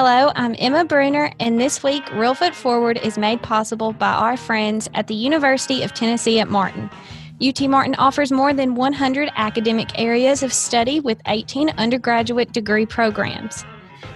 Hello, I'm Emma Bruner, and this week, Real Foot Forward is made possible by our friends at the University of Tennessee at Martin. UT Martin offers more than 100 academic areas of study with 18 undergraduate degree programs.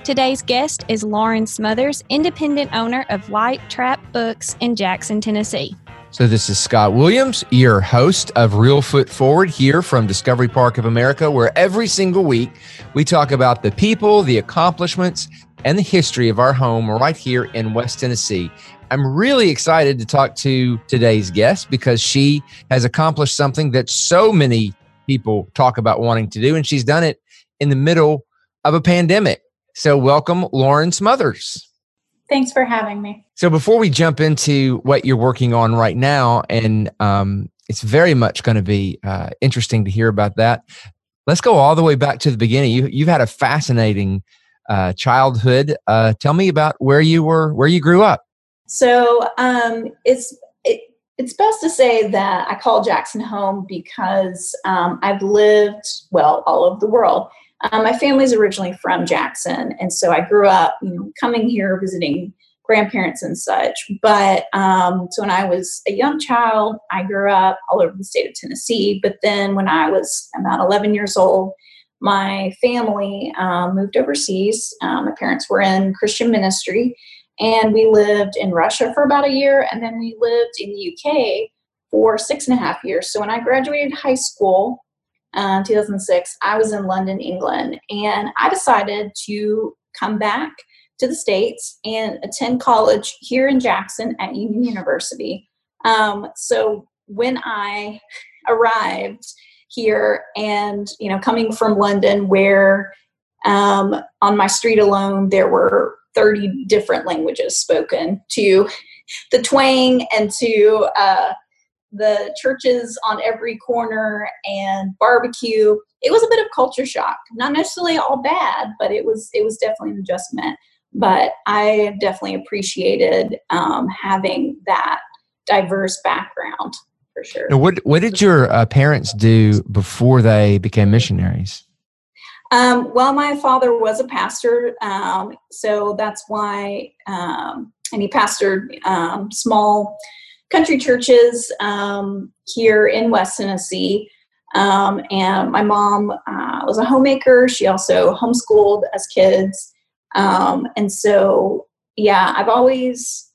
Today's guest is Lauren Smothers, independent owner of Light Trap Books in Jackson, Tennessee. So, this is Scott Williams, your host of Real Foot Forward here from Discovery Park of America, where every single week we talk about the people, the accomplishments, and the history of our home right here in West Tennessee. I'm really excited to talk to today's guest because she has accomplished something that so many people talk about wanting to do, and she's done it in the middle of a pandemic. So, welcome, Lauren Smothers. Thanks for having me. So, before we jump into what you're working on right now, and um, it's very much going to be uh, interesting to hear about that, let's go all the way back to the beginning. You, you've had a fascinating uh, childhood. Uh, tell me about where you were, where you grew up. So, um, it's it, it's best to say that I call Jackson home because um, I've lived well all over the world. Um, my family's originally from Jackson, and so I grew up, you know, coming here visiting grandparents and such. But um, so when I was a young child, I grew up all over the state of Tennessee. But then when I was about 11 years old, my family um, moved overseas. Um, my parents were in Christian ministry, and we lived in Russia for about a year, and then we lived in the UK for six and a half years. So when I graduated high school, uh, 2006, I was in London, England, and I decided to come back to the States and attend college here in Jackson at Union University. Um, so when I arrived here and, you know, coming from London, where um, on my street alone there were 30 different languages spoken to the twang and to uh, the churches on every corner and barbecue. It was a bit of culture shock. Not necessarily all bad but it was it was definitely an adjustment. But i definitely appreciated um, having that diverse background for sure. Now what what did your uh, parents do before they became missionaries? Um, well my father was a pastor um, so that's why um, and he pastored um, small country churches um, here in West Tennessee. Um, and my mom uh, was a homemaker. She also homeschooled as kids. Um, and so, yeah, I've always,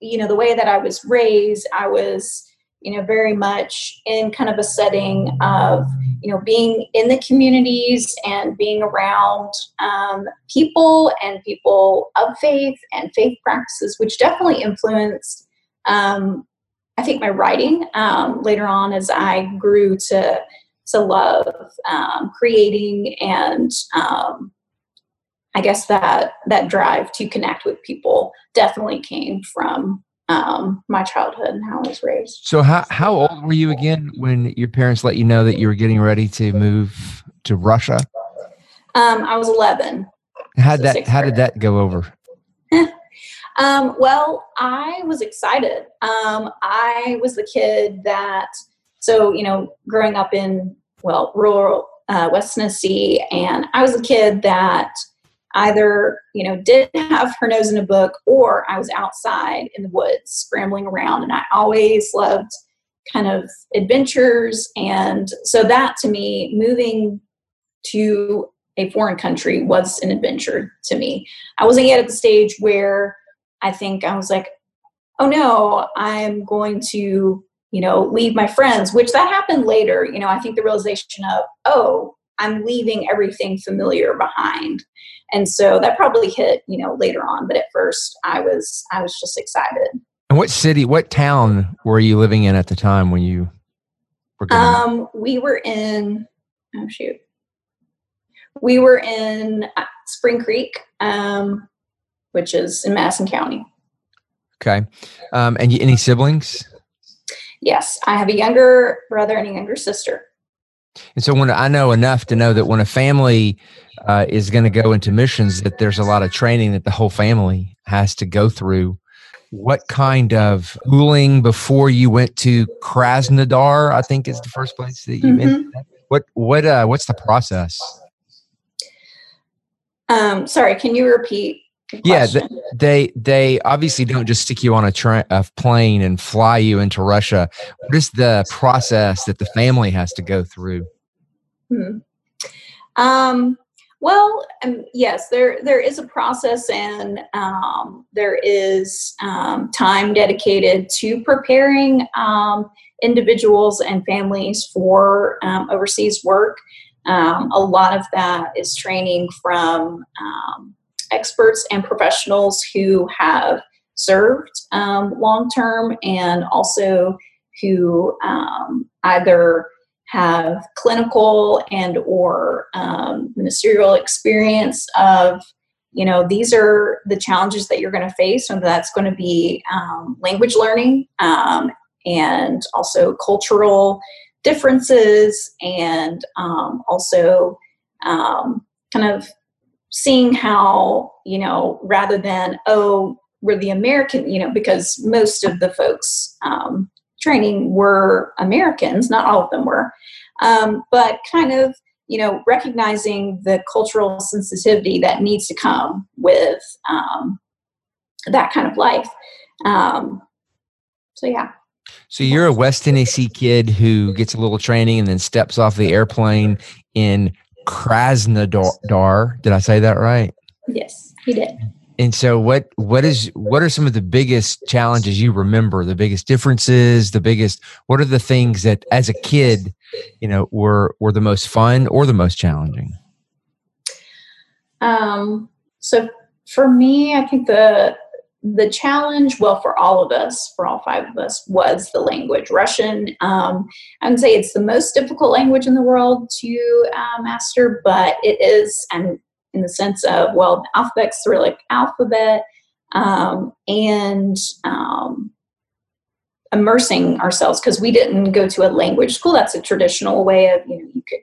you know, the way that I was raised, I was, you know, very much in kind of a setting of, you know, being in the communities and being around um, people and people of faith and faith practices, which definitely influenced um, I think my writing um, later on as I grew to to love um, creating and um, I guess that that drive to connect with people definitely came from um, my childhood and how I was raised. So how how old were you again when your parents let you know that you were getting ready to move to Russia? Um, I was eleven. How so that how did that go over? Um, well, I was excited. Um, I was the kid that, so, you know, growing up in, well, rural uh, West Tennessee, and I was a kid that either, you know, did have her nose in a book or I was outside in the woods scrambling around. And I always loved kind of adventures. And so that to me, moving to a foreign country was an adventure to me. I wasn't yet at the stage where I think I was like, oh no, I'm going to, you know, leave my friends, which that happened later. You know, I think the realization of, oh, I'm leaving everything familiar behind. And so that probably hit, you know, later on. But at first I was I was just excited. And what city, what town were you living in at the time when you were going? Um, we were in oh shoot. We were in uh, Spring Creek. Um, which is in Madison County. Okay. Um, and any siblings? Yes, I have a younger brother and a younger sister. And so, when I know enough to know that when a family uh, is going to go into missions, that there's a lot of training that the whole family has to go through. What kind of schooling before you went to Krasnodar? I think is the first place that you mm-hmm. What what uh, what's the process? Um, sorry, can you repeat yeah th- they they obviously don't just stick you on a, tra- a plane and fly you into russia. What is the process that the family has to go through? Hmm. um, well um, yes there there is a process and um, there is um, time dedicated to preparing um, individuals and families for um, overseas work. Um, a lot of that is training from um, experts and professionals who have served um, long term and also who um, either have clinical and or um, ministerial experience of you know these are the challenges that you're going to face and that's going to be um, language learning um, and also cultural differences and um, also kind of seeing how you know rather than oh we're the american you know because most of the folks um, training were americans not all of them were um, but kind of you know recognizing the cultural sensitivity that needs to come with um, that kind of life. Um, so yeah. So you're a West Tennessee kid who gets a little training and then steps off the airplane in Krasnodar. Did I say that right? Yes, you did. And so what what is what are some of the biggest challenges you remember, the biggest differences, the biggest what are the things that as a kid, you know, were were the most fun or the most challenging? Um so for me, I think the the challenge, well, for all of us, for all five of us, was the language. Russian, um, I would say it's the most difficult language in the world to uh, master, but it is, and in the sense of, well, the alphabet's Cyrillic alphabet, um, and um, immersing ourselves because we didn't go to a language school. That's a traditional way of, you know, you could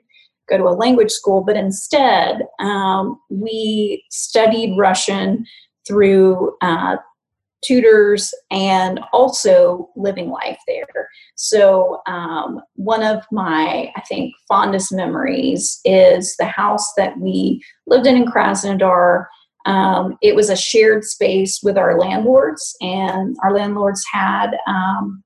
go to a language school, but instead, um, we studied Russian through uh, tutors and also living life there. So, um, one of my, I think, fondest memories is the house that we lived in in Krasnodar. Um, it was a shared space with our landlords, and our landlords had um,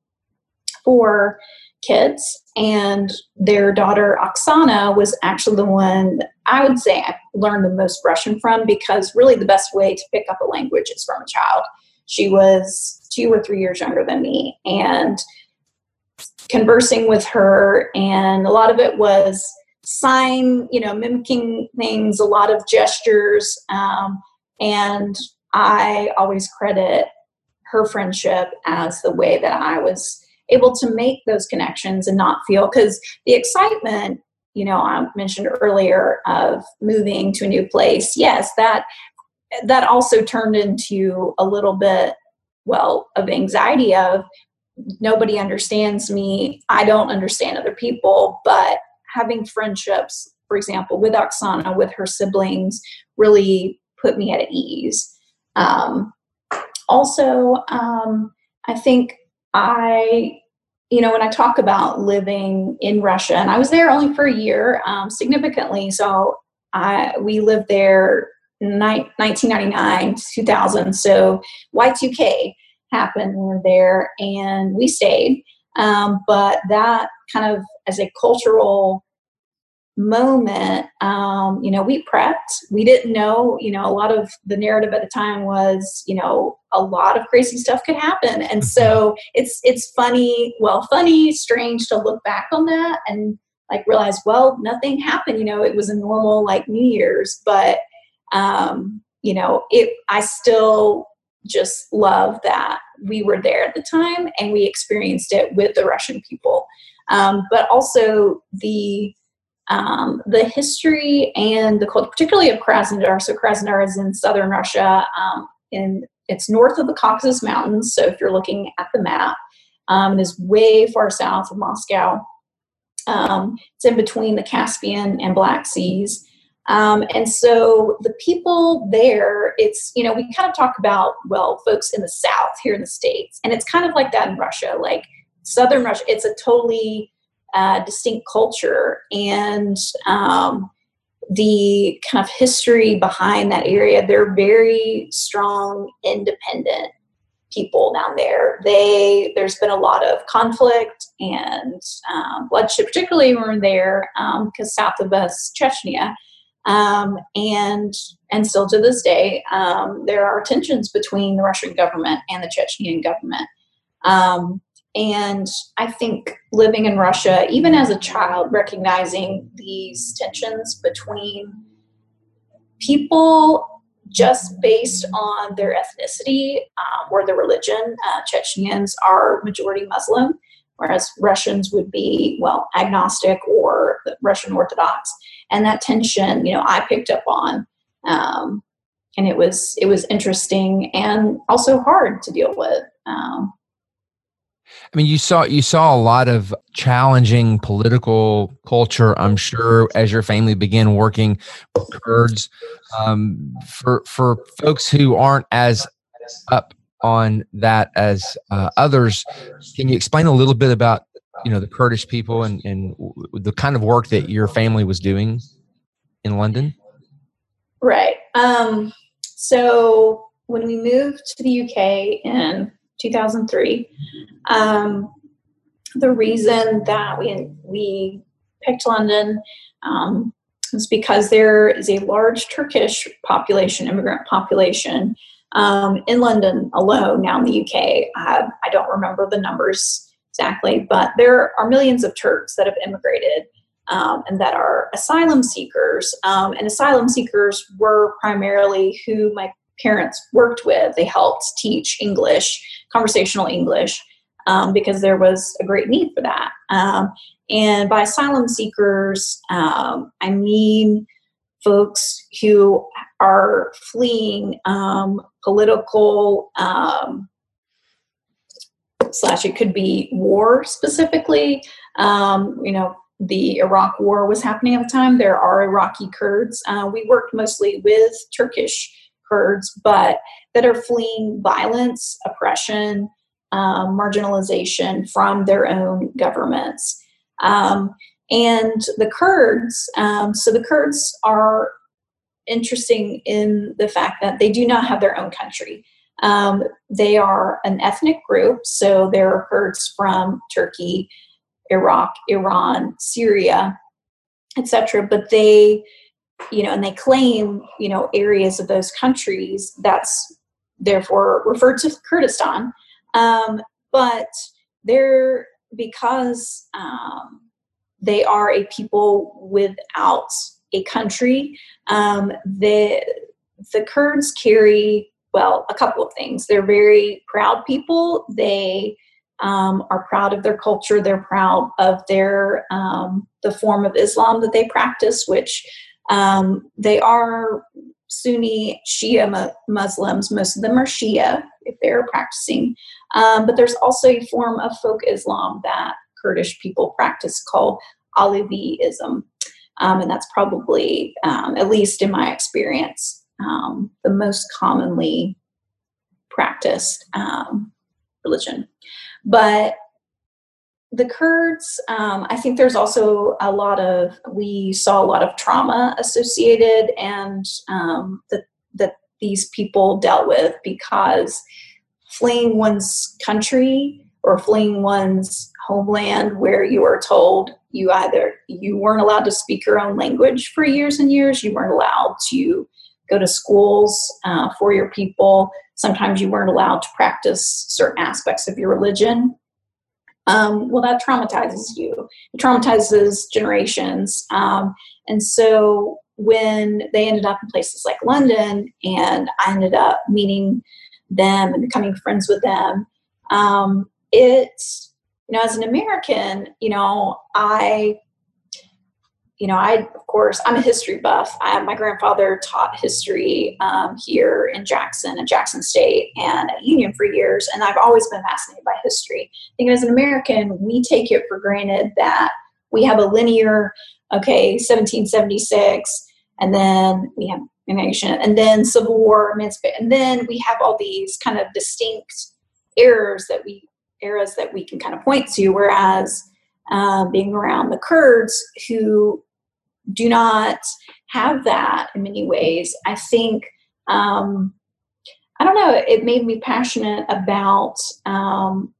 four kids, and their daughter Oksana was actually the one I would say I learned the most Russian from because really the best way to pick up a language is from a child. She was two or three years younger than me, and conversing with her, and a lot of it was sign, you know, mimicking things, a lot of gestures, um, and I always credit her friendship as the way that I was able to make those connections and not feel because the excitement you know i mentioned earlier of moving to a new place yes that that also turned into a little bit well of anxiety of nobody understands me i don't understand other people but having friendships for example with oksana with her siblings really put me at ease um, also um, i think i you know, when I talk about living in Russia, and I was there only for a year, um, significantly. So I we lived there ni- 1999 2000. So Y2K happened. We were there, and we stayed. Um, but that kind of as a cultural moment, um, you know, we prepped. We didn't know, you know, a lot of the narrative at the time was, you know, a lot of crazy stuff could happen. And so mm-hmm. it's it's funny, well, funny, strange to look back on that and like realize, well, nothing happened. You know, it was a normal like New Year's, but um, you know, it I still just love that we were there at the time and we experienced it with the Russian people. Um, but also the um, the history and the culture, particularly of Krasnodar. So Krasnodar is in southern Russia, um, in it's north of the Caucasus Mountains. So if you're looking at the map, um, it is way far south of Moscow. Um, it's in between the Caspian and Black Seas. Um, and so the people there, it's, you know, we kind of talk about, well, folks in the South here in the States, and it's kind of like that in Russia, like Southern Russia, it's a totally uh, distinct culture. And um, the kind of history behind that area, they're very strong, independent people down there. They there's been a lot of conflict and um, bloodshed, particularly when we're there because um, south of us, Chechnya, um, and and still to this day, um, there are tensions between the Russian government and the Chechnyan government. Um, and I think living in Russia, even as a child, recognizing these tensions between people just based on their ethnicity um, or their religion. Uh, Chechens are majority Muslim, whereas Russians would be, well, agnostic or Russian Orthodox. And that tension, you know, I picked up on. Um, and it was it was interesting and also hard to deal with. Um, I mean, you saw you saw a lot of challenging political culture. I'm sure as your family began working with Kurds, um, for for folks who aren't as up on that as uh, others, can you explain a little bit about you know the Kurdish people and and the kind of work that your family was doing in London? Right. Um, so when we moved to the UK in 2003. Um, the reason that we we picked London um, because there is a large Turkish population, immigrant population um, in London alone. Now in the UK, I, I don't remember the numbers exactly, but there are millions of Turks that have immigrated. Um, and that are asylum seekers. Um, and asylum seekers were primarily who my parents worked with. They helped teach English conversational English um, because there was a great need for that. Um, and by asylum seekers, um, I mean folks who are fleeing um, political slash it could be war specifically. Um, you know, the Iraq War was happening at the time. There are Iraqi Kurds. Uh, we worked mostly with Turkish Kurds, but that are fleeing violence, oppression, um, marginalization from their own governments. Um, and the Kurds, um, so the Kurds are interesting in the fact that they do not have their own country. Um, they are an ethnic group, so there are Kurds from Turkey, Iraq, Iran, Syria, etc. But they you know, and they claim, you know, areas of those countries that's therefore referred to Kurdistan. Um, but they're because um, they are a people without a country. Um, the the Kurds carry well a couple of things. They're very proud people. They um, are proud of their culture. They're proud of their um, the form of Islam that they practice, which um, they are Sunni Shia Muslims. Most of them are Shia if they're practicing. Um, but there's also a form of folk Islam that Kurdish people practice called Aleviism. Um, and that's probably, um, at least in my experience, um, the most commonly practiced um, religion. But the Kurds, um, I think there's also a lot of, we saw a lot of trauma associated and um, that, that these people dealt with because fleeing one's country or fleeing one's homeland where you are told you either you weren't allowed to speak your own language for years and years you weren't allowed to go to schools uh, for your people sometimes you weren't allowed to practice certain aspects of your religion um, well, that traumatizes you. It traumatizes generations. Um, and so when they ended up in places like London, and I ended up meeting them and becoming friends with them, um, it, you know, as an American, you know, I you know, I, of course, I'm a history buff. I, my grandfather taught history um, here in Jackson, at Jackson State, and at Union for years, and I've always been fascinated by history. I think as an American, we take it for granted that we have a linear, okay, 1776, and then we have nation, and then Civil War, and then we have all these kind of distinct errors that we eras that we can kind of point to, whereas uh, being around the Kurds who do not have that in many ways. I think, um, I don't know, it made me passionate about, um,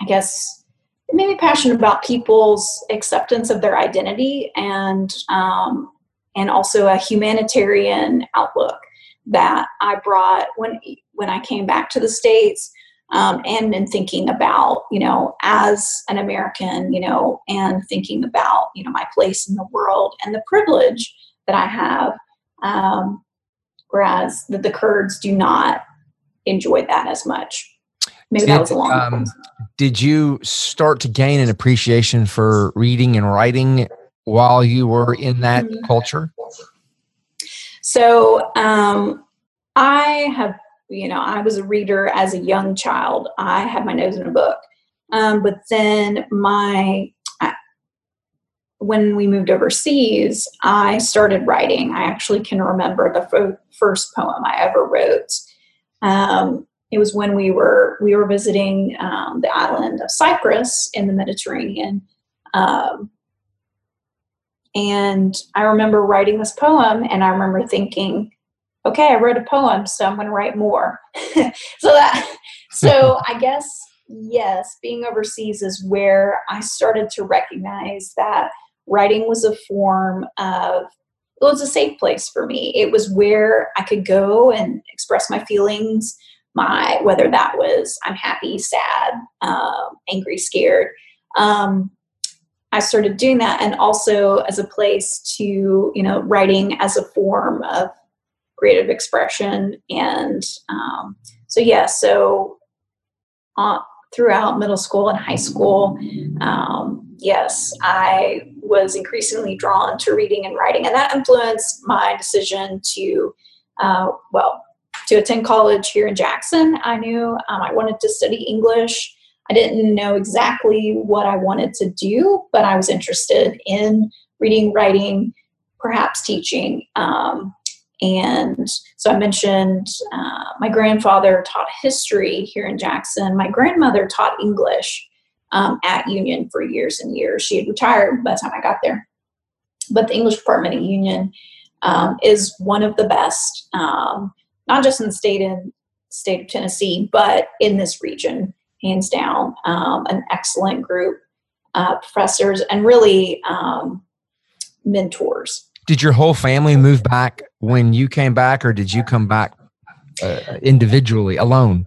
I guess, it made me passionate about people's acceptance of their identity and um, and also a humanitarian outlook that I brought when when I came back to the states um, and in thinking about you know as an american you know and thinking about you know my place in the world and the privilege that i have um, whereas the, the kurds do not enjoy that as much. Maybe did, that was a long um, did you start to gain an appreciation for reading and writing while you were in that mm-hmm. culture? So um, i have you know, I was a reader as a young child. I had my nose in a book. Um, but then my when we moved overseas, I started writing. I actually can remember the f- first poem I ever wrote. Um, it was when we were we were visiting um, the island of Cyprus in the Mediterranean, um, and I remember writing this poem, and I remember thinking, okay, I wrote a poem, so I'm going to write more. so that, so I guess yes, being overseas is where I started to recognize that writing was a form of it was a safe place for me. It was where I could go and express my feelings, my whether that was I'm happy, sad, um, angry, scared. Um, I started doing that, and also as a place to you know writing as a form of creative expression. And um, so, yeah, so uh, throughout middle school and high school, um, yes, I was increasingly drawn to reading and writing. And that influenced my decision to, uh, well, to attend college here in Jackson. I knew um, I wanted to study English. I didn't know exactly what I wanted to do, but I was interested in reading, writing, perhaps teaching. Um, and so I mentioned uh, my grandfather taught history here in Jackson. My grandmother taught English um, at Union for years and years. She had retired by the time I got there. But the English department at Union um, is one of the best, um, not just in the state in state of Tennessee, but in this region, hands down. Um, an excellent group, uh, professors, and really um, mentors did your whole family move back when you came back, or did you come back uh, individually alone?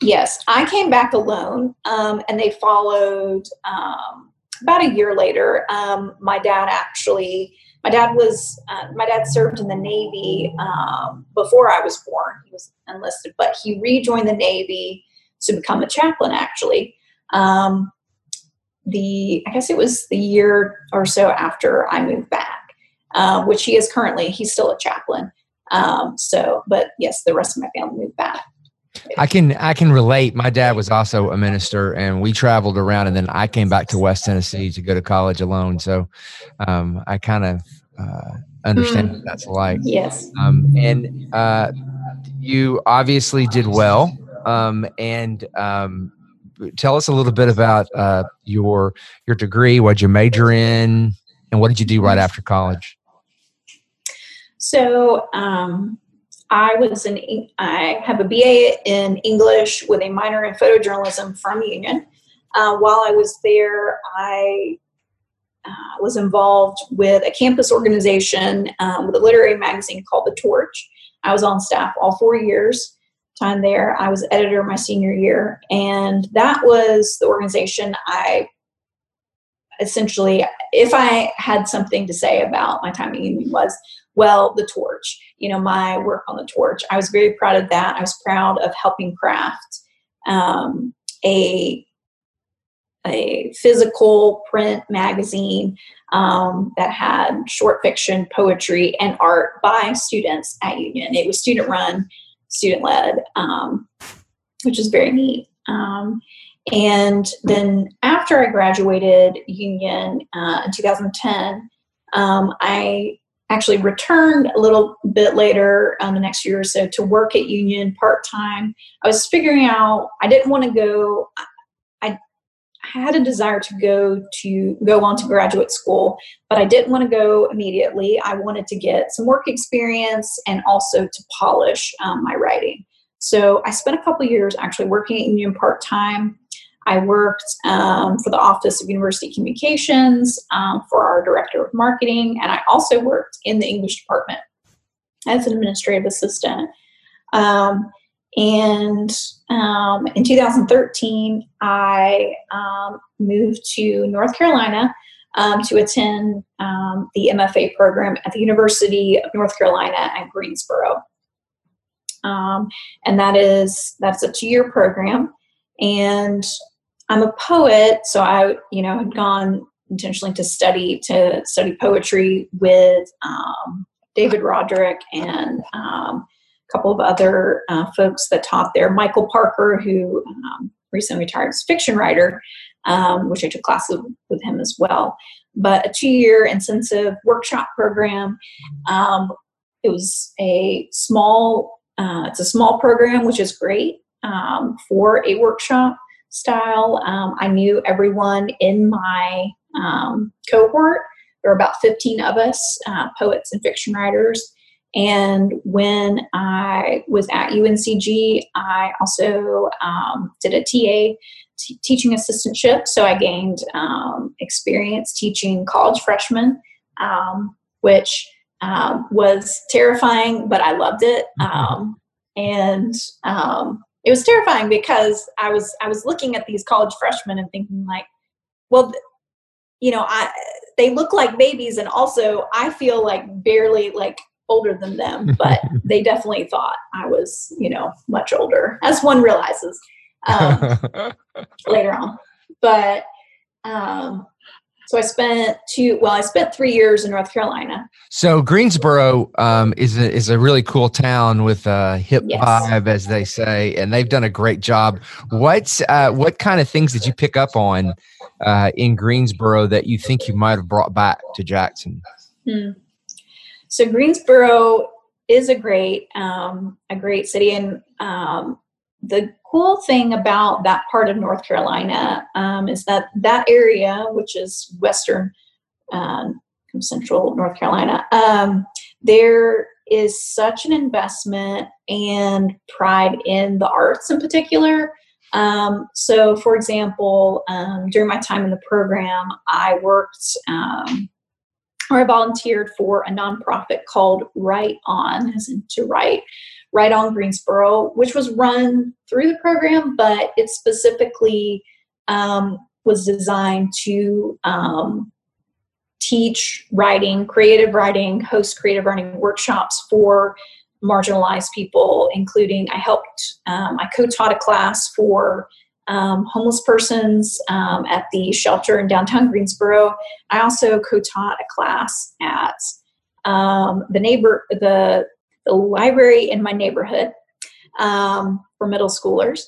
Yes, I came back alone, um, and they followed um, about a year later. Um, my dad actually, my dad was, uh, my dad served in the Navy um, before I was born. He was enlisted, but he rejoined the Navy to become a chaplain. Actually, um, the I guess it was the year or so after I moved back um, which he is currently. He's still a chaplain. Um, so, but yes, the rest of my family moved back. I can I can relate. My dad was also a minister, and we traveled around, and then I came back to West Tennessee to go to college alone. So, um, I kind of uh, understand mm. what that's like. Yes. Um, and uh, you obviously did well. Um, and um, tell us a little bit about uh, your your degree. What did you major in, and what did you do right after college? So um, I was in, I have a BA in English with a minor in photojournalism from Union. Uh, while I was there, I uh, was involved with a campus organization um, with a literary magazine called The Torch. I was on staff all four years time there. I was editor my senior year, and that was the organization I essentially, if I had something to say about my time at Union, was well, the torch, you know, my work on the torch. I was very proud of that. I was proud of helping craft um, a a physical print magazine um, that had short fiction, poetry, and art by students at Union. It was student run, student led, um, which is very neat. Um, and then after I graduated Union uh, in 2010, um, I actually returned a little bit later um, the next year or so to work at Union part time. I was figuring out I didn't want to go. I I had a desire to go to go on to graduate school, but I didn't want to go immediately. I wanted to get some work experience and also to polish um, my writing. So I spent a couple years actually working at Union part time. I worked um, for the Office of University Communications um, for our director of marketing, and I also worked in the English department as an administrative assistant. Um, and um, in 2013, I um, moved to North Carolina um, to attend the MFA program at the University of North Carolina at Greensboro. And that is that's a two-year program. And I'm a poet, so I, you know, had gone intentionally to study to study poetry with um, David Roderick and um, a couple of other uh, folks that taught there. Michael Parker, who um, recently retired as a fiction writer, um, which I took classes with him as well. But a two-year intensive workshop program. Um, it was a small. Uh, it's a small program, which is great um, for a workshop style. Um, I knew everyone in my um, cohort. There were about 15 of us, uh, poets and fiction writers and when I was at UNCG, I also um, did a TA t- teaching assistantship. So I gained um, experience teaching college freshmen, um, which um, was terrifying, but I loved it. Mm-hmm. Um, and um, it was terrifying because I was I was looking at these college freshmen and thinking like, well, you know, I they look like babies, and also I feel like barely like older than them, but they definitely thought I was, you know, much older, as one realizes um, later on. But um, so I spent two. Well, I spent three years in North Carolina. So Greensboro um, is a, is a really cool town with a hip yes. vibe, as they say, and they've done a great job. What's uh, what kind of things did you pick up on uh, in Greensboro that you think you might have brought back to Jackson? Hmm. So Greensboro is a great um, a great city, and um, the cool thing about that part of North Carolina um, is that that area, which is western um, central North Carolina, um, there is such an investment and pride in the arts in particular. Um, so, for example, um, during my time in the program, I worked um, or I volunteered for a nonprofit called Write On, as in to write, Write On Greensboro, which was run through the program, but it specifically um, was designed to um, teach writing, creative writing, host creative writing workshops for marginalized people, including I helped, um, I co taught a class for um, homeless persons um, at the shelter in downtown Greensboro. I also co-taught a class at um, the neighbor the, the library in my neighborhood um, for middle schoolers.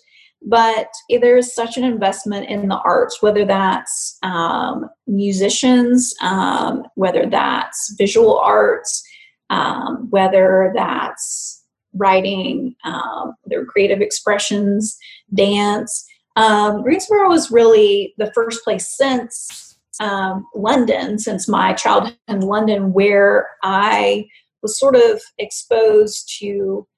But there is such an investment in the arts, whether that's um, musicians, um, whether that's visual arts, whether that's writing, their creative expressions, dance um, Greensboro was really the first place since um, London, since my childhood in London, where I was sort of exposed to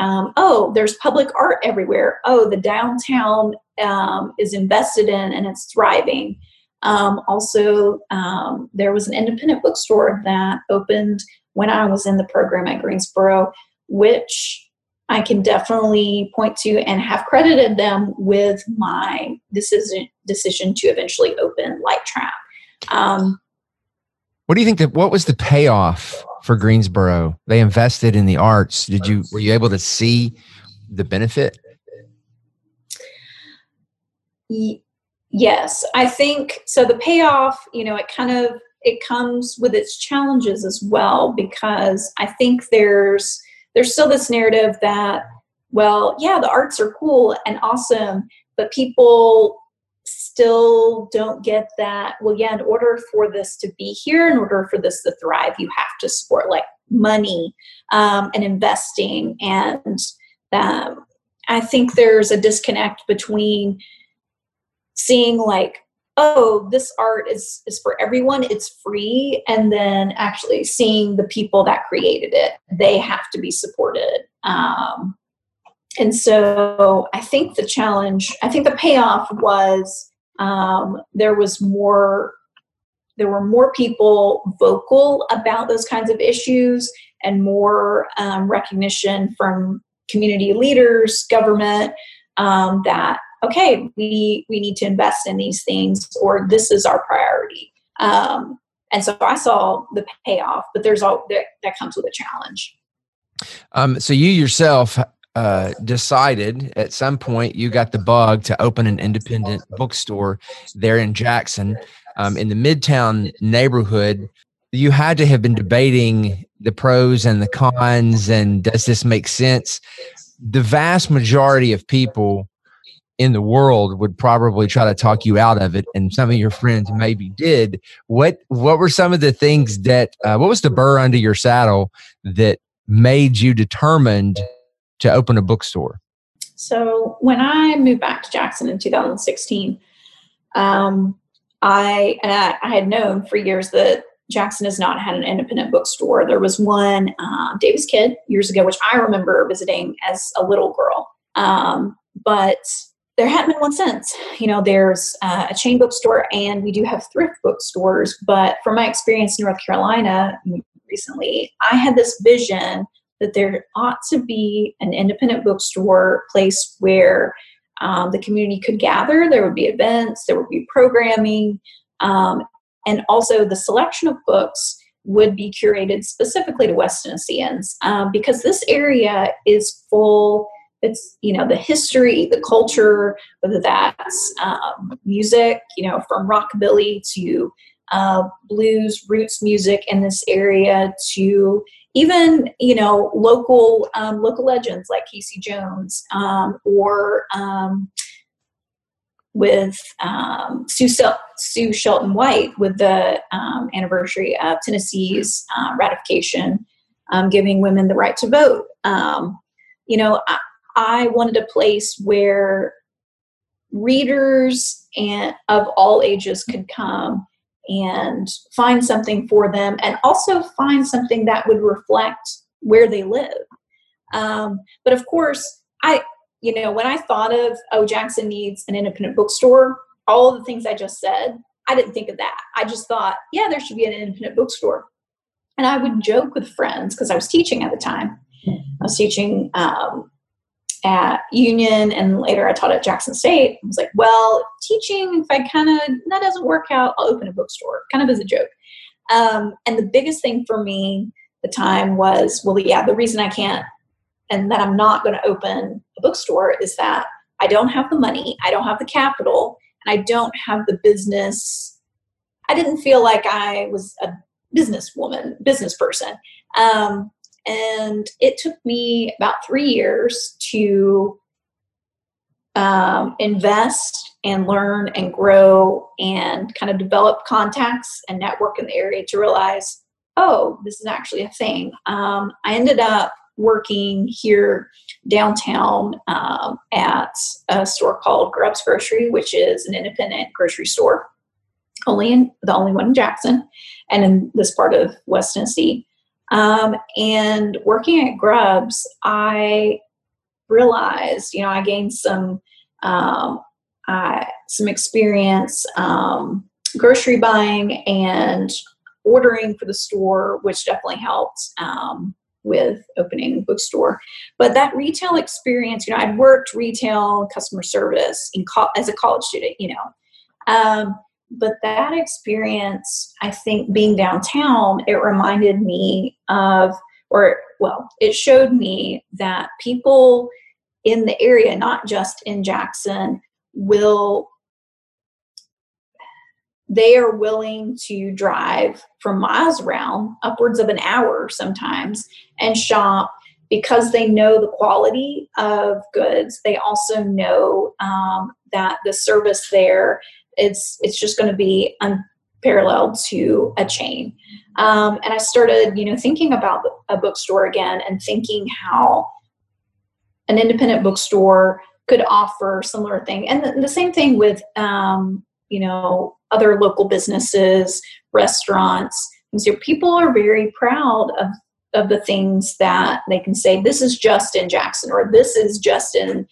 um, oh, there's public art everywhere. Oh, the downtown um, is invested in and it's thriving. Um, also, um, there was an independent bookstore that opened when I was in the program at Greensboro, which I can definitely point to and have credited them with my decision decision to eventually open Light Trap. Um, what do you think that what was the payoff for Greensboro? They invested in the arts. Did you were you able to see the benefit? Yes, I think so. The payoff, you know, it kind of it comes with its challenges as well because I think there's there's still this narrative that, well, yeah, the arts are cool and awesome, but people still don't get that. Well, yeah, in order for this to be here, in order for this to thrive, you have to support like money um, and investing. And um, I think there's a disconnect between seeing like oh this art is is for everyone it's free and then actually seeing the people that created it they have to be supported um, and so i think the challenge i think the payoff was um, there was more there were more people vocal about those kinds of issues and more um, recognition from community leaders government um, that okay, we we need to invest in these things, or this is our priority. Um, and so I saw the payoff, but there's all that, that comes with a challenge. Um, so you yourself uh, decided at some point you got the bug to open an independent bookstore there in Jackson, um, in the Midtown neighborhood. You had to have been debating the pros and the cons, and does this make sense? The vast majority of people in the world would probably try to talk you out of it and some of your friends maybe did what what were some of the things that uh, what was the burr under your saddle that made you determined to open a bookstore so when i moved back to jackson in 2016 um, i and I, I, had known for years that jackson has not had an independent bookstore there was one uh, Davis-Kidd years ago which i remember visiting as a little girl um, but there hadn't been one since. You know, there's uh, a chain bookstore and we do have thrift bookstores. But from my experience in North Carolina recently, I had this vision that there ought to be an independent bookstore place where um, the community could gather. There would be events, there would be programming, um, and also the selection of books would be curated specifically to West Tennesseans um, because this area is full it's you know the history the culture whether that's um, music you know from rockabilly to uh, blues roots music in this area to even you know local um, local legends like casey jones um, or um, with um, Sue, Sue, Shelton White with the um, anniversary of Tennessee's uh, ratification, giving women the right to vote. you know, I, I wanted a place where readers and of all ages could come and find something for them and also find something that would reflect where they live. Um, but of course, I, you know, when I thought of, oh, Jackson needs an independent bookstore, all the things I just said, I didn't think of that. I just thought, yeah, there should be an independent bookstore. And I would joke with friends because I was teaching at the time. I was teaching um, at Union and later I taught at Jackson State. I was like, well, teaching, if I kind of, that doesn't work out, I'll open a bookstore, kind of as a joke. Um, and the biggest thing for me the time was, well, yeah, the reason I can't and that I'm not going to open a bookstore is that I don't have the money, I don't have the capital, and I don't have the business. I didn't feel like I was a businesswoman, business person. Um, and it took me about three years to um, invest and learn and grow and kind of develop contacts and network in the area to realize, oh, this is actually a thing. Um, I ended up working here downtown um, at a store called Grubbs Grocery, which is an independent grocery store, only in the only one in Jackson and in this part of West Tennessee. Um, and working at Grubbs, I realized, you know, I gained some um, uh, some experience um, grocery buying and ordering for the store, which definitely helped um, with opening bookstore. But that retail experience, you know, I'd worked retail customer service in co- as a college student, you know. Um, but that experience, I think being downtown, it reminded me of, or well, it showed me that people in the area, not just in Jackson, will they are willing to drive from miles around, upwards of an hour sometimes, and shop because they know the quality of goods. They also know um, that the service there it's it's just going to be unparalleled to a chain. Um, and I started, you know, thinking about a bookstore again and thinking how an independent bookstore could offer similar thing. And the, the same thing with, um, you know, other local businesses, restaurants. So people are very proud of of the things that they can say this is just in jackson or this is just in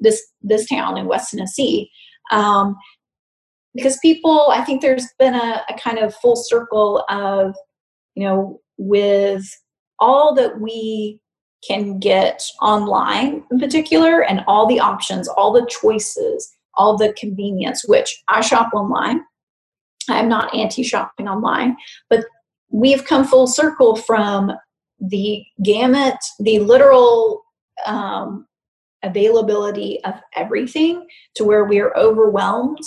this this town in west tennessee um, because people i think there's been a, a kind of full circle of you know with all that we can get online in particular and all the options all the choices all the convenience which i shop online. I'm not anti shopping online but we've come full circle from the gamut the literal um, availability of everything to where we are overwhelmed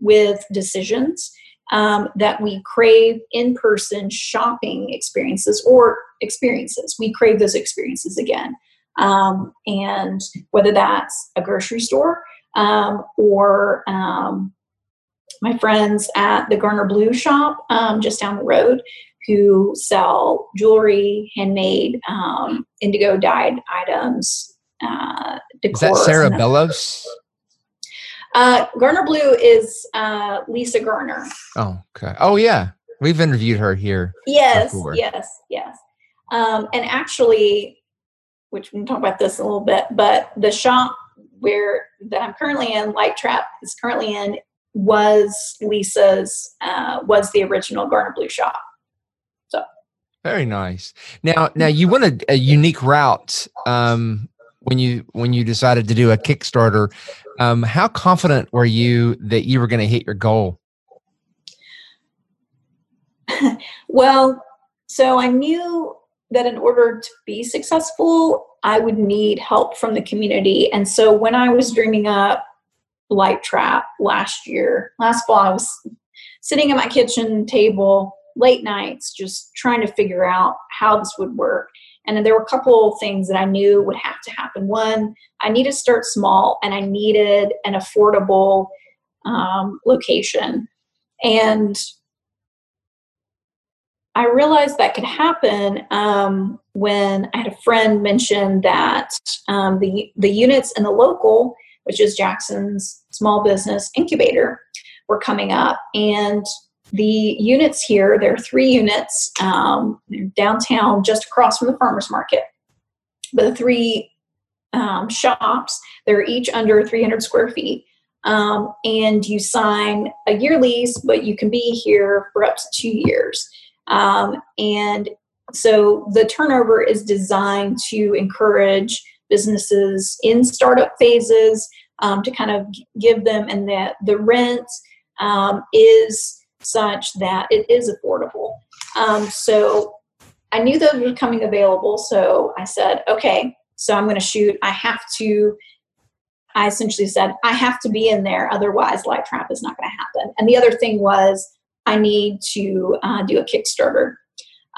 with decisions um, that we crave in person shopping experiences or experiences. We crave those experiences again. Um, and whether that's a grocery store um, or um, my friends at the Garner Blue shop um, just down the road who sell jewelry, handmade, um, indigo dyed items. Uh, Is that Sarah Bellows? Uh, Garner Blue is uh, Lisa Garner. Oh, okay. Oh, yeah. We've interviewed her here. Yes, before. yes, yes. Um, and actually, which we can talk about this a little bit, but the shop where that I'm currently in, Light Trap is currently in, was Lisa's, uh, was the original Garner Blue shop. So very nice. Now, now you went a, a unique route um, when you when you decided to do a Kickstarter. Um, how confident were you that you were going to hit your goal? well, so I knew that in order to be successful, I would need help from the community. And so when I was dreaming up Light Trap last year, last fall, I was sitting at my kitchen table late nights just trying to figure out how this would work. And then there were a couple things that I knew would have to happen. One, I needed to start small and I needed an affordable um, location. And I realized that could happen um, when I had a friend mention that um, the, the units in the local, which is Jackson's small business incubator, were coming up. And the units here, there are three units um, downtown, just across from the farmers market. But the three um, shops, they're each under 300 square feet. Um, and you sign a year lease, but you can be here for up to two years. Um, and so the turnover is designed to encourage businesses in startup phases um, to kind of give them, and that the rent um, is such that it is affordable. Um, so I knew those were coming available. So I said, okay, so I'm going to shoot. I have to. I essentially said, I have to be in there, otherwise, Light Trap is not going to happen. And the other thing was, I need to uh, do a Kickstarter,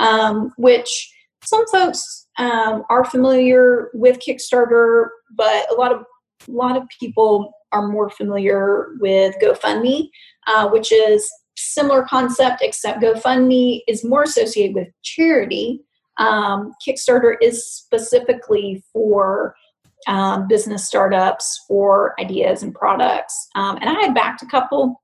um, which some folks um, are familiar with Kickstarter, but a lot of a lot of people are more familiar with GoFundMe, uh, which is similar concept, except GoFundMe is more associated with charity. Um, Kickstarter is specifically for um, business startups, for ideas and products. Um, and I had backed a couple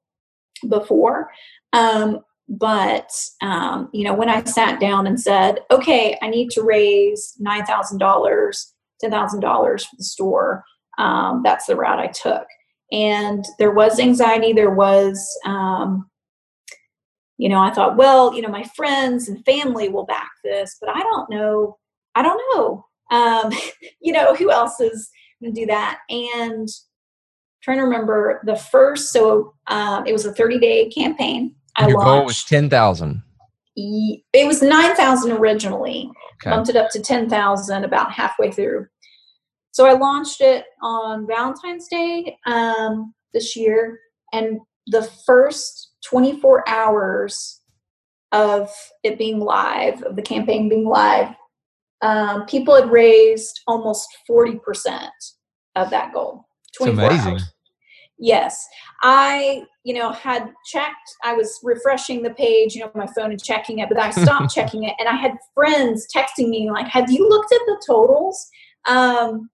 before. Um, but um, you know, when I sat down and said, "Okay, I need to raise nine thousand dollars, ten thousand dollars for the store," um, that's the route I took. And there was anxiety. There was um, you know, I thought, well, you know, my friends and family will back this, but I don't know. I don't know. Um, you know, who else is going to do that? And trying to remember the first, so um, it was a 30 day campaign. I Your launched, goal was 10,000. It was 9,000 originally, okay. bumped it up to 10,000 about halfway through. So I launched it on Valentine's Day um, this year. And the first 24 hours of it being live, of the campaign being live, um, people had raised almost 40% of that goal. 24 amazing. Hours. Yes. I, you know, had checked, I was refreshing the page, you know, my phone and checking it, but I stopped checking it. And I had friends texting me, like, have you looked at the totals? Um,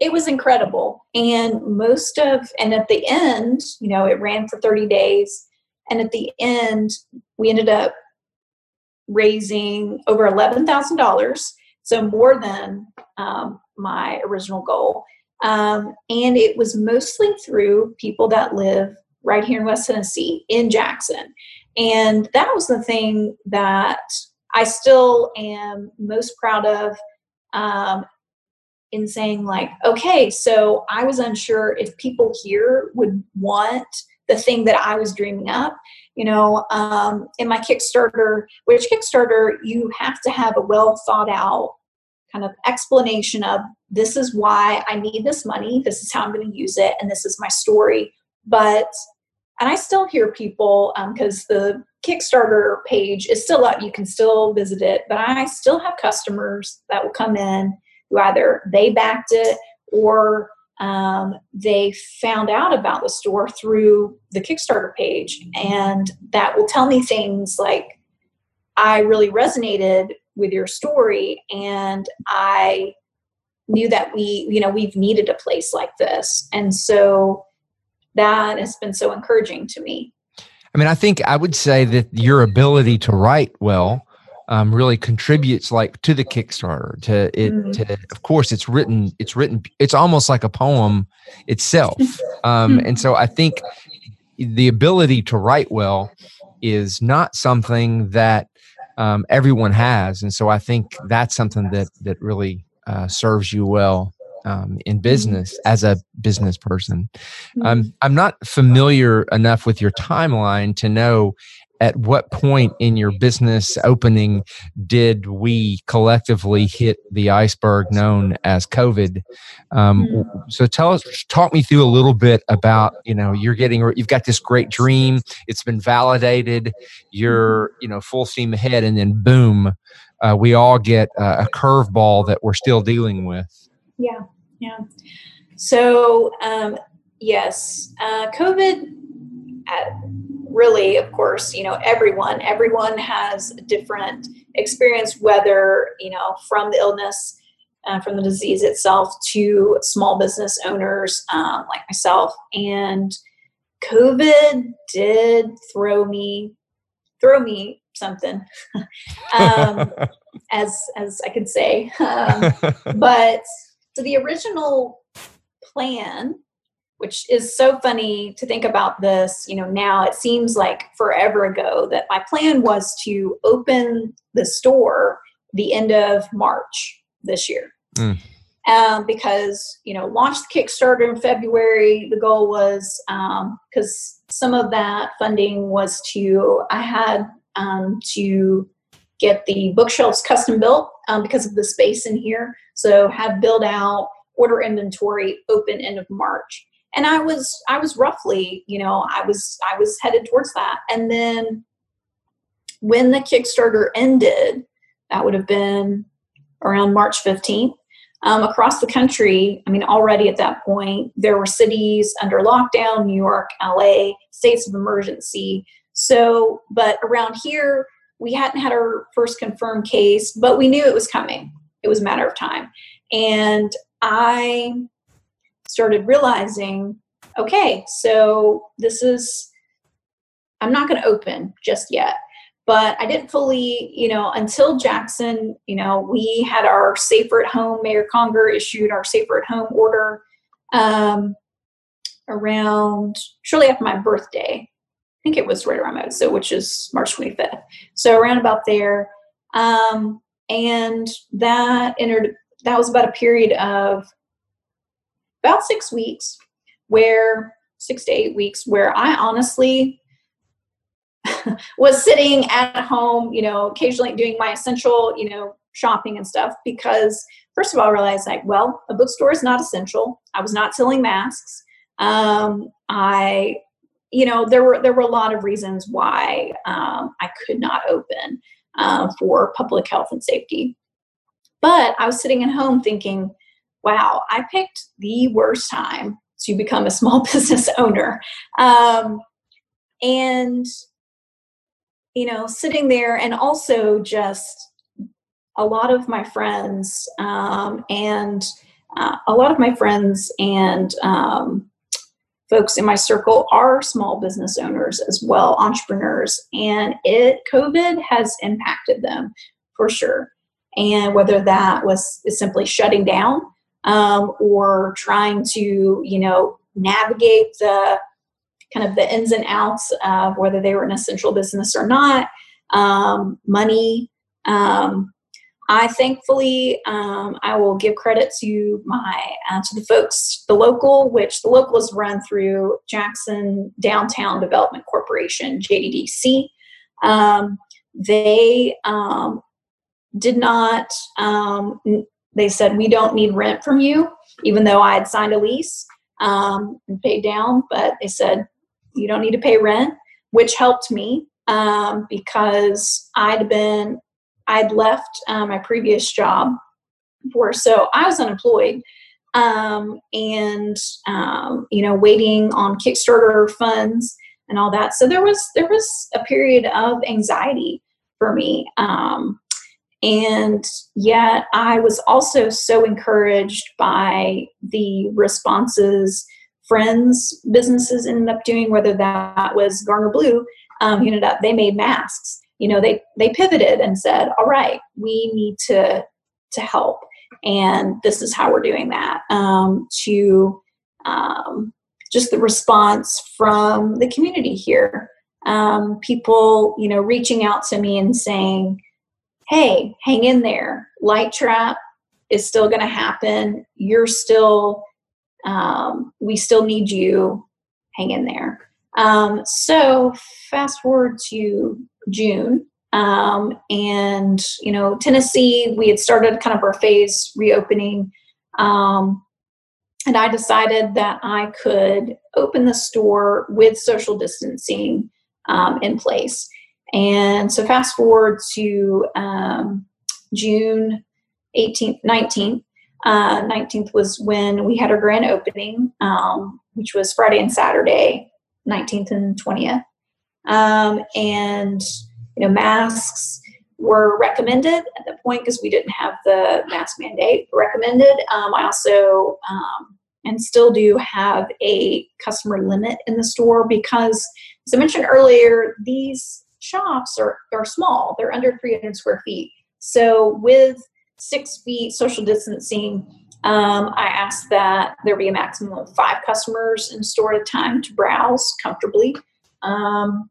it was incredible. And most of, and at the end, you know, it ran for 30 days. And at the end, we ended up raising over $11,000. So more than um, my original goal. Um, and it was mostly through people that live right here in West Tennessee, in Jackson. And that was the thing that I still am most proud of um, in saying, like, okay, so I was unsure if people here would want the thing that I was dreaming up. You know, um, in my Kickstarter, which Kickstarter, you have to have a well thought out kind of explanation of this is why I need this money, this is how I'm going to use it, and this is my story. But, and I still hear people, because um, the Kickstarter page is still up, you can still visit it, but I still have customers that will come in who either they backed it or um, they found out about the store through the Kickstarter page. And that will tell me things like, I really resonated with your story and i knew that we you know we've needed a place like this. And so that has been so encouraging to me. I mean i think i would say that your ability to write well um, really contributes like to the kickstarter to it mm-hmm. to, of course it's written it's written it's almost like a poem itself um, and so i think the ability to write well is not something that um, everyone has, and so I think that's something that that really uh, serves you well um, in mm-hmm. business as a business person. Um, mm-hmm. I'm not familiar enough with your timeline to know at what point in your business opening did we collectively hit the iceberg known as COVID? Um, mm-hmm. So tell us, talk me through a little bit about you know you're getting you've got this great dream, it's been validated, you're mm-hmm. you know full steam ahead, and then boom, uh, we all get uh, a curveball that we're still dealing with. Yeah, yeah. So um, yes, uh, COVID. Really, of course, you know, everyone, everyone has a different experience, whether, you know, from the illness, uh, from the disease itself to small business owners um, like myself. And COVID did throw me, throw me something, um, as, as I could say. Um, but so the original plan which is so funny to think about this. You know, now it seems like forever ago that my plan was to open the store the end of March this year. Mm. Um, because you know, launched the Kickstarter in February. The goal was because um, some of that funding was to I had um, to get the bookshelves custom built um, because of the space in here. So have build out, order inventory, open end of March and i was i was roughly you know i was i was headed towards that. And then when the kickstarter ended that would have been around march 15th um, across the country i mean already at that point there were cities under lockdown new york la states of emergency. So but around here we hadn't had our first confirmed case but we knew it was coming. It was a matter of time. And i started realizing okay, so this is, I'm not going to open just yet. But I didn't fully, you know, until Jackson, you know, we had our safer at home, Mayor Conger issued our safer at home order um, around shortly after my birthday. I think it was right around that, so which is March 25th. So around about there. Um, and that entered that was about a period of about six weeks where six to eight weeks where I honestly was sitting at home, you know, occasionally doing my essential, you know, shopping and stuff because first of all I realized like, well, a bookstore is not essential. I was not selling masks. Um, I, you know, there were there were a lot of reasons why um, I could not open uh, for public health and safety. But I was sitting at home thinking, wow, I picked the worst time to become a small business owner. Um, and, you know, sitting there and also just a lot of my friends um, and uh, a lot of my friends and um, folks in my circle are small business owners as well, entrepreneurs, and it COVID has impacted them for sure. And whether that was simply shutting down um, or trying to, you know, navigate the kind of the ins and outs of whether they were an essential business or not, um, money, um, I thankfully um, I will give credit to my uh, to the folks the local which the local is run through Jackson Downtown Development Corporation JDDC. Um, they um, did not. Um, they said we don't need rent from you, even though I had signed a lease um, and paid down. But they said you don't need to pay rent, which helped me um, because I'd been I'd left um, my previous job for, so I was unemployed um, and um, you know waiting on Kickstarter funds and all that. So there was there was a period of anxiety for me, um, and yet I was also so encouraged by the responses friends businesses ended up doing, whether that was Garner Blue, um, ended up they made masks. You know they they pivoted and said all right we need to to help. And this is how we're doing that um, to um, just the response from the community here. Um, people you know reaching out to me and saying hey hang in there light trap is still going to happen you're still um, we still need you hang in there um, so fast forward to June. Um, and, you know, Tennessee, we had started kind of our phase reopening. Um, and I decided that I could open the store with social distancing um, in place. And so, fast forward to um, June 18th, 19th. Uh, 19th was when we had our grand opening, um, which was Friday and Saturday, 19th and 20th. Um, and you know, masks were recommended at that point because we didn't have the mask mandate recommended. Um, I also um, and still do have a customer limit in the store because, as I mentioned earlier, these shops are, are small. They're under 300 square feet. So with six feet social distancing, um, I asked that there be a maximum of five customers in store at a time to browse comfortably. Um,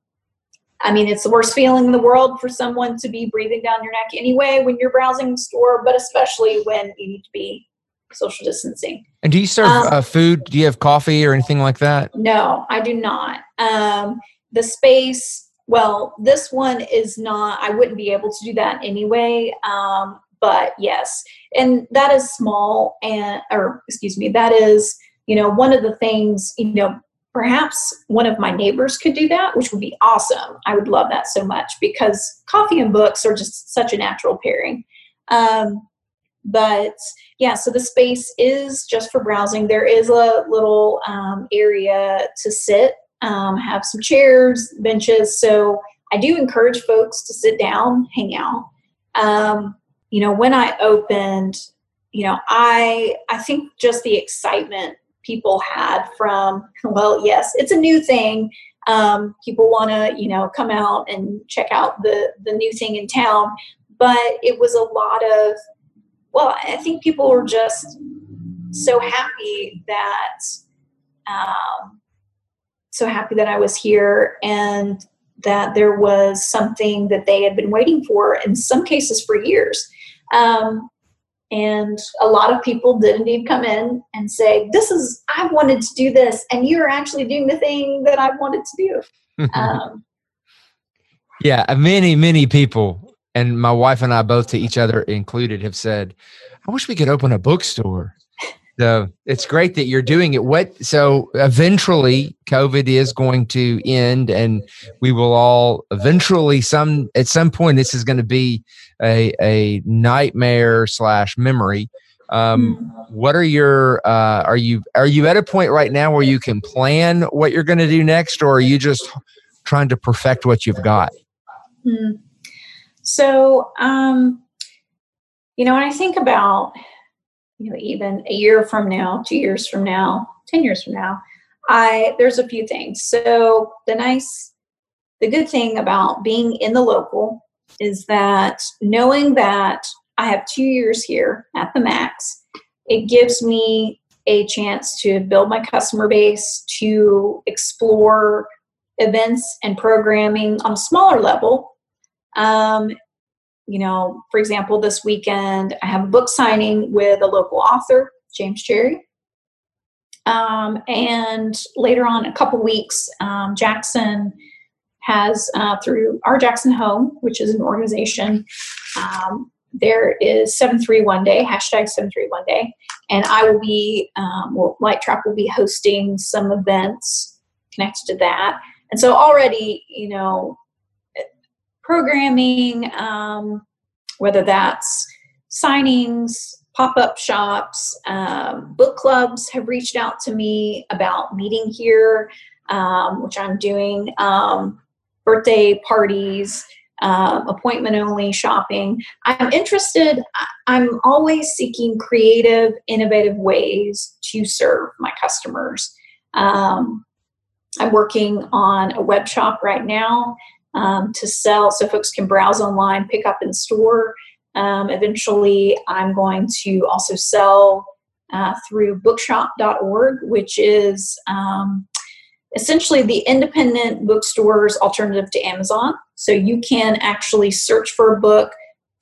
I mean, it's the worst feeling in the world for someone to be breathing down your neck anyway when you're browsing the store, but especially when you need to be social distancing. And do you serve um, uh, food? Do you have coffee or anything like that? No, I do not. Um, the space, well, this one is not, I wouldn't be able to do that anyway. Um, but yes, and that is small and, or excuse me, that is, you know, one of the things, you know, perhaps one of my neighbors could do that, which would be awesome. I would love that so much because coffee and books are just such a natural pairing. Um, but yeah, so the space is just for browsing. There is a little um, area to sit, um, have some chairs, benches. So I do encourage folks to sit down, hang out. Um, you know, when I opened, you know, I I think just the excitement people had from well yes it's a new thing um, people want to you know come out and check out the the new thing in town but it was a lot of well i think people were just so happy that um, so happy that i was here and that there was something that they had been waiting for in some cases for years um, and a lot of people did indeed come in and say, This is, I wanted to do this, and you're actually doing the thing that I wanted to do. um, yeah, many, many people, and my wife and I both, to each other included, have said, I wish we could open a bookstore. So it's great that you're doing it. What so eventually COVID is going to end, and we will all eventually some at some point this is going to be a a nightmare slash memory. Um, hmm. what are your uh, are you are you at a point right now where you can plan what you're going to do next, or are you just trying to perfect what you've got? Hmm. So, um, you know, when I think about you know, even a year from now, two years from now, 10 years from now, I there's a few things. So the nice the good thing about being in the local is that knowing that I have two years here at the max, it gives me a chance to build my customer base, to explore events and programming on a smaller level. Um, you know, for example, this weekend I have a book signing with a local author, James Cherry. Um, and later on, a couple weeks, um, Jackson has uh, through our Jackson Home, which is an organization. Um, there is 731 day hashtag 731 day and i will be um, well, light trap will be hosting some events connected to that and so already you know programming um, whether that's signings pop-up shops um, book clubs have reached out to me about meeting here um, which i'm doing um, birthday parties, uh, appointment only shopping. I'm interested, I'm always seeking creative, innovative ways to serve my customers. Um, I'm working on a web shop right now um, to sell so folks can browse online, pick up in store. Um, eventually, I'm going to also sell uh, through bookshop.org, which is um, essentially the independent bookstore's alternative to Amazon. So you can actually search for a book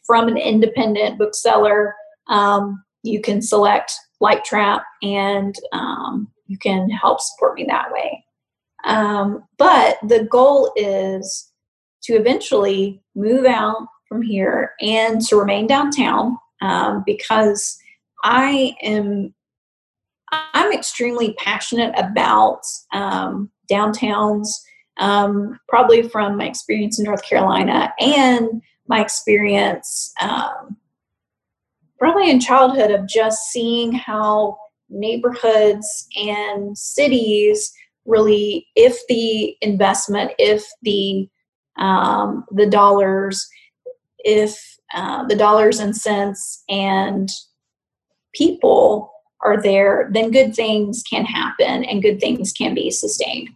from an independent bookseller. Um, you can select Light Trap and um, you can help support me that way. Um, but the goal is to eventually move out from here and to remain downtown um, because I am I'm extremely passionate about um, downtowns, um, probably from my experience in North Carolina and my experience um, probably in childhood of just seeing how neighborhoods and cities really, if the investment, if the um, the dollars, if uh, the dollars and cents and people are there, then good things can happen and good things can be sustained.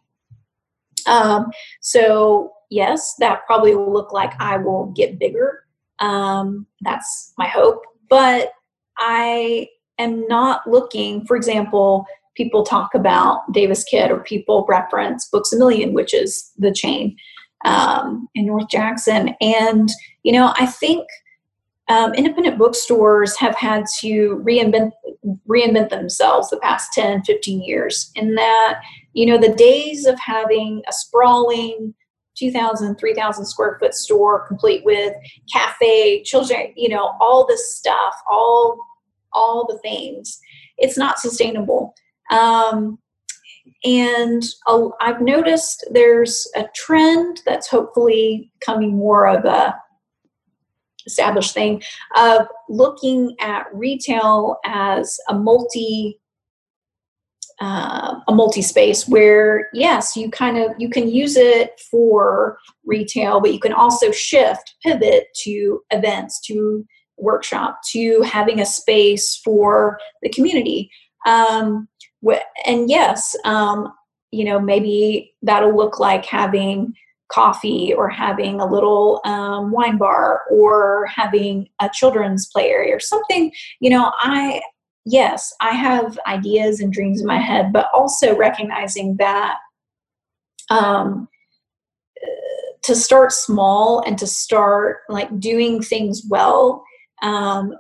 Um, so, yes, that probably will look like I will get bigger. Um, that's my hope. But I am not looking, for example, people talk about Davis-Kidd or people reference Books a Million, which is the chain um, in North Jackson. And, you know, I think um, independent bookstores have had to reinvent reinvent themselves the past 10 15 years in that you know the days of having a sprawling 2000 3000 square foot store complete with cafe children you know all this stuff all all the things it's not sustainable um, and I've noticed there's a trend that's hopefully coming more of a established thing of looking at retail as a multi uh, a multi-space where yes you kind of you can use it for retail but you can also shift pivot to events to workshop to having a space for the community. Um, and yes um, you know maybe that'll look like having coffee or having a little um, wine bar or having a children's play area or something. You know i yes i have ideas and dreams in my head but also recognizing that um, to start small and to start like doing things well um,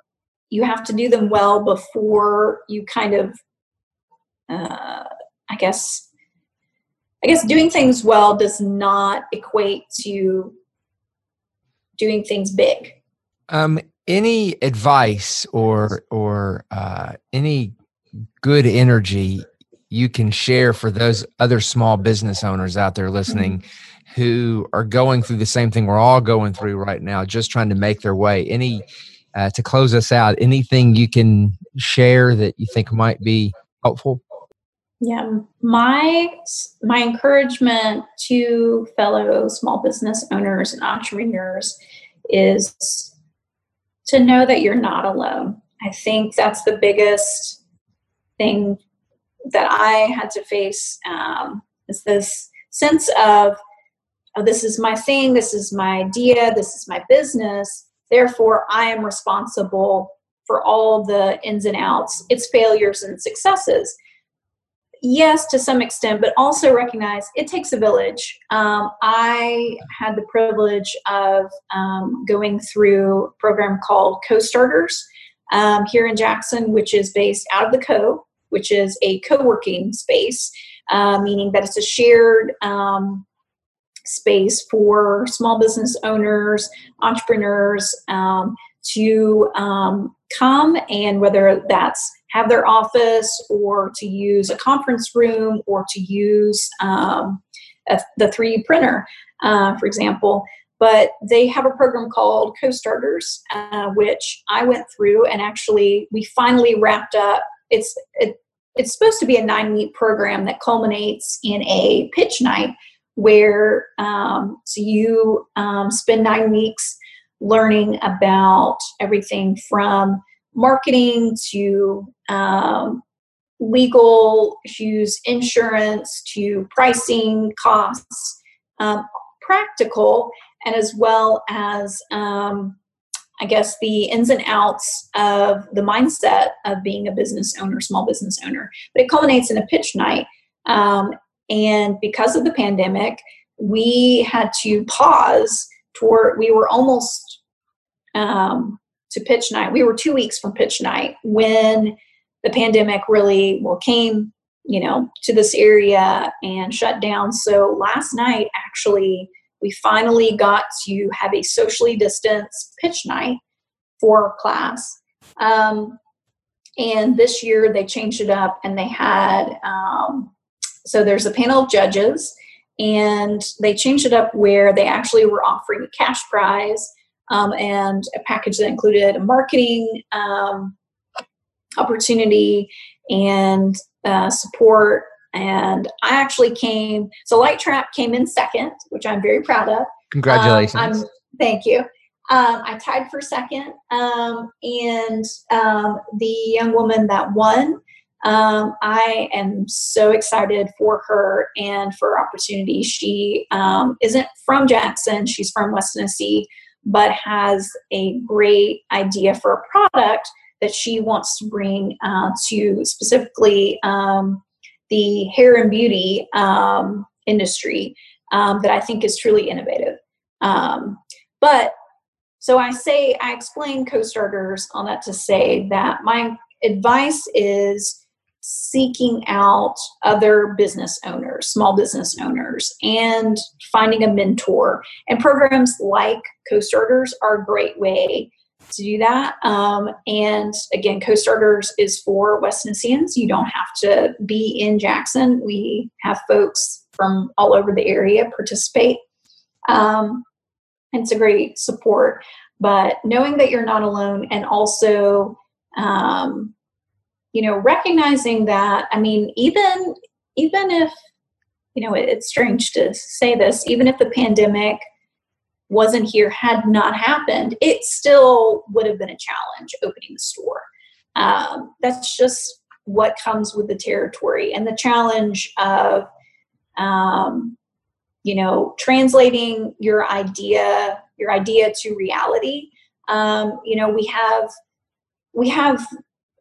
you have to do them well before you kind of uh, i guess I guess doing things well does not equate to doing things big. Um, any advice or or uh, any good energy you can share for those other small business owners out there listening mm-hmm. who are going through the same thing we're all going through right now, just trying to make their way. Any uh, to close us out, anything you can share that you think might be helpful? Yeah, my my encouragement to fellow small business owners and entrepreneurs is to know that you're not alone. I think that's the biggest thing that I had to face um, is this sense of oh, this is my thing, this is my idea, this is my business. Therefore, I am responsible for all the ins and outs, its failures and successes. Yes, to some extent, but also recognize it takes a village. Um, I had the privilege of um, going through a program called Co Starters um, here in Jackson, which is based out of the Co, which is a co working space, uh, meaning that it's a shared um, space for small business owners, entrepreneurs um, to um, come and whether that's have their office or to use a conference room or to use um, a, the 3D printer, uh, for example. But they have a program called Co-Starters, uh, which I went through and actually we finally wrapped up. It's it, it's supposed to be a nine week program that culminates in a pitch night where um, so you um, spend nine weeks learning about everything from marketing to um, legal issues, insurance to pricing costs, um, practical, and as well as um, I guess the ins and outs of the mindset of being a business owner, small business owner. But it culminates in a pitch night. Um, and because of the pandemic, we had to pause toward, we were almost um, to pitch night. We were two weeks from pitch night when the pandemic really, well, came, you know, to this area and shut down. So last night, actually, we finally got to have a socially distanced pitch night for class. Um, and this year they changed it up and they had, um, so there's a panel of judges and they changed it up where they actually were offering a cash prize um, and a package that included a marketing um, opportunity and uh, support and I actually came, so Light Trap came in second, which I'm very proud of. Congratulations. Um, thank you. Um, I tied for second, um, and um, the young woman that won, um, I am so excited for her and for opportunity. She um, isn't from Jackson, she's from West Tennessee, but has a great idea for a product that she wants to bring uh, to specifically um, the hair and beauty um, industry um, that I think is truly innovative. Um, but so I say, I explain co starters on that to say that my advice is seeking out other business owners, small business owners, and finding a mentor. And programs like co starters are a great way to do that. Um, and again, Co-Starters is for West Tennesseans. You don't have to be in Jackson. We have folks from all over the area participate. Um, it's a great support. But knowing that you're not alone and also, um, you know, recognizing that, I mean, even even if, you know, it, it's strange to say this, even if the pandemic – wasn't here had not happened, it still would have been a challenge opening the store. Um, that's just what comes with the territory and the challenge of, um, you know, translating your idea, your idea to reality. Um, you know, we have we have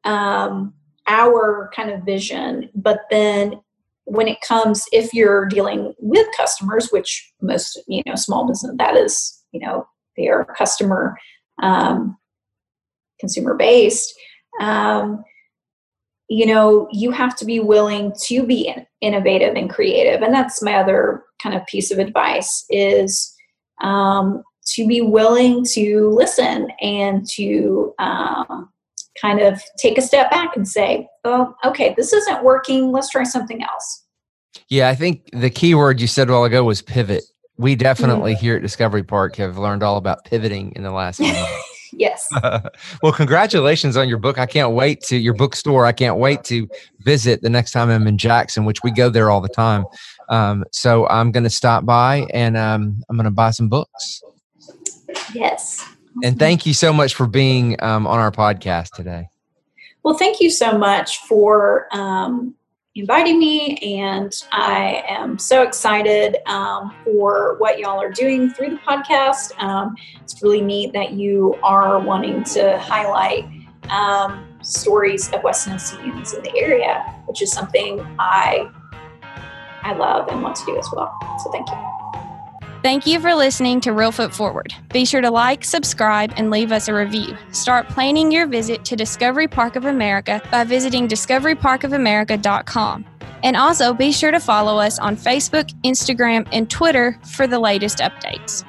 um, our kind of vision, but then when it comes if you're dealing with customers which most you know small business that is you know they are customer um, consumer based um, you know you have to be willing to be innovative and creative. And that's my other kind of piece of advice is um, to be willing to listen and to um, kind of take a step back and say, oh, okay, this isn't working. Let's try something else. Yeah, I think the key word you said a while ago was pivot. We definitely mm-hmm. here at Discovery Park have learned all about pivoting in the last yes. well, congratulations on your book. I can't wait to your bookstore. I can't wait to visit the next time I'm in Jackson, which we go there all the time. Um, so I'm going to stop by and um, I'm going to buy some books. Yes. And thank you so much for being um, on our podcast today. Well, thank you so much for um, inviting me, and I am so excited um, for what y'all are doing through the podcast. Um, it's really neat that you are wanting to highlight um, stories of West Tennesseans in the area, which is something I I love and want to do as well. So thank you. Thank you for listening to Reelfoot Forward. Be sure to like, subscribe, and leave us a review. Start planning your visit to Discovery Park of America by visiting discoveryparkofamerica.com. And also be sure to follow us on Facebook, Instagram, and Twitter for the latest updates.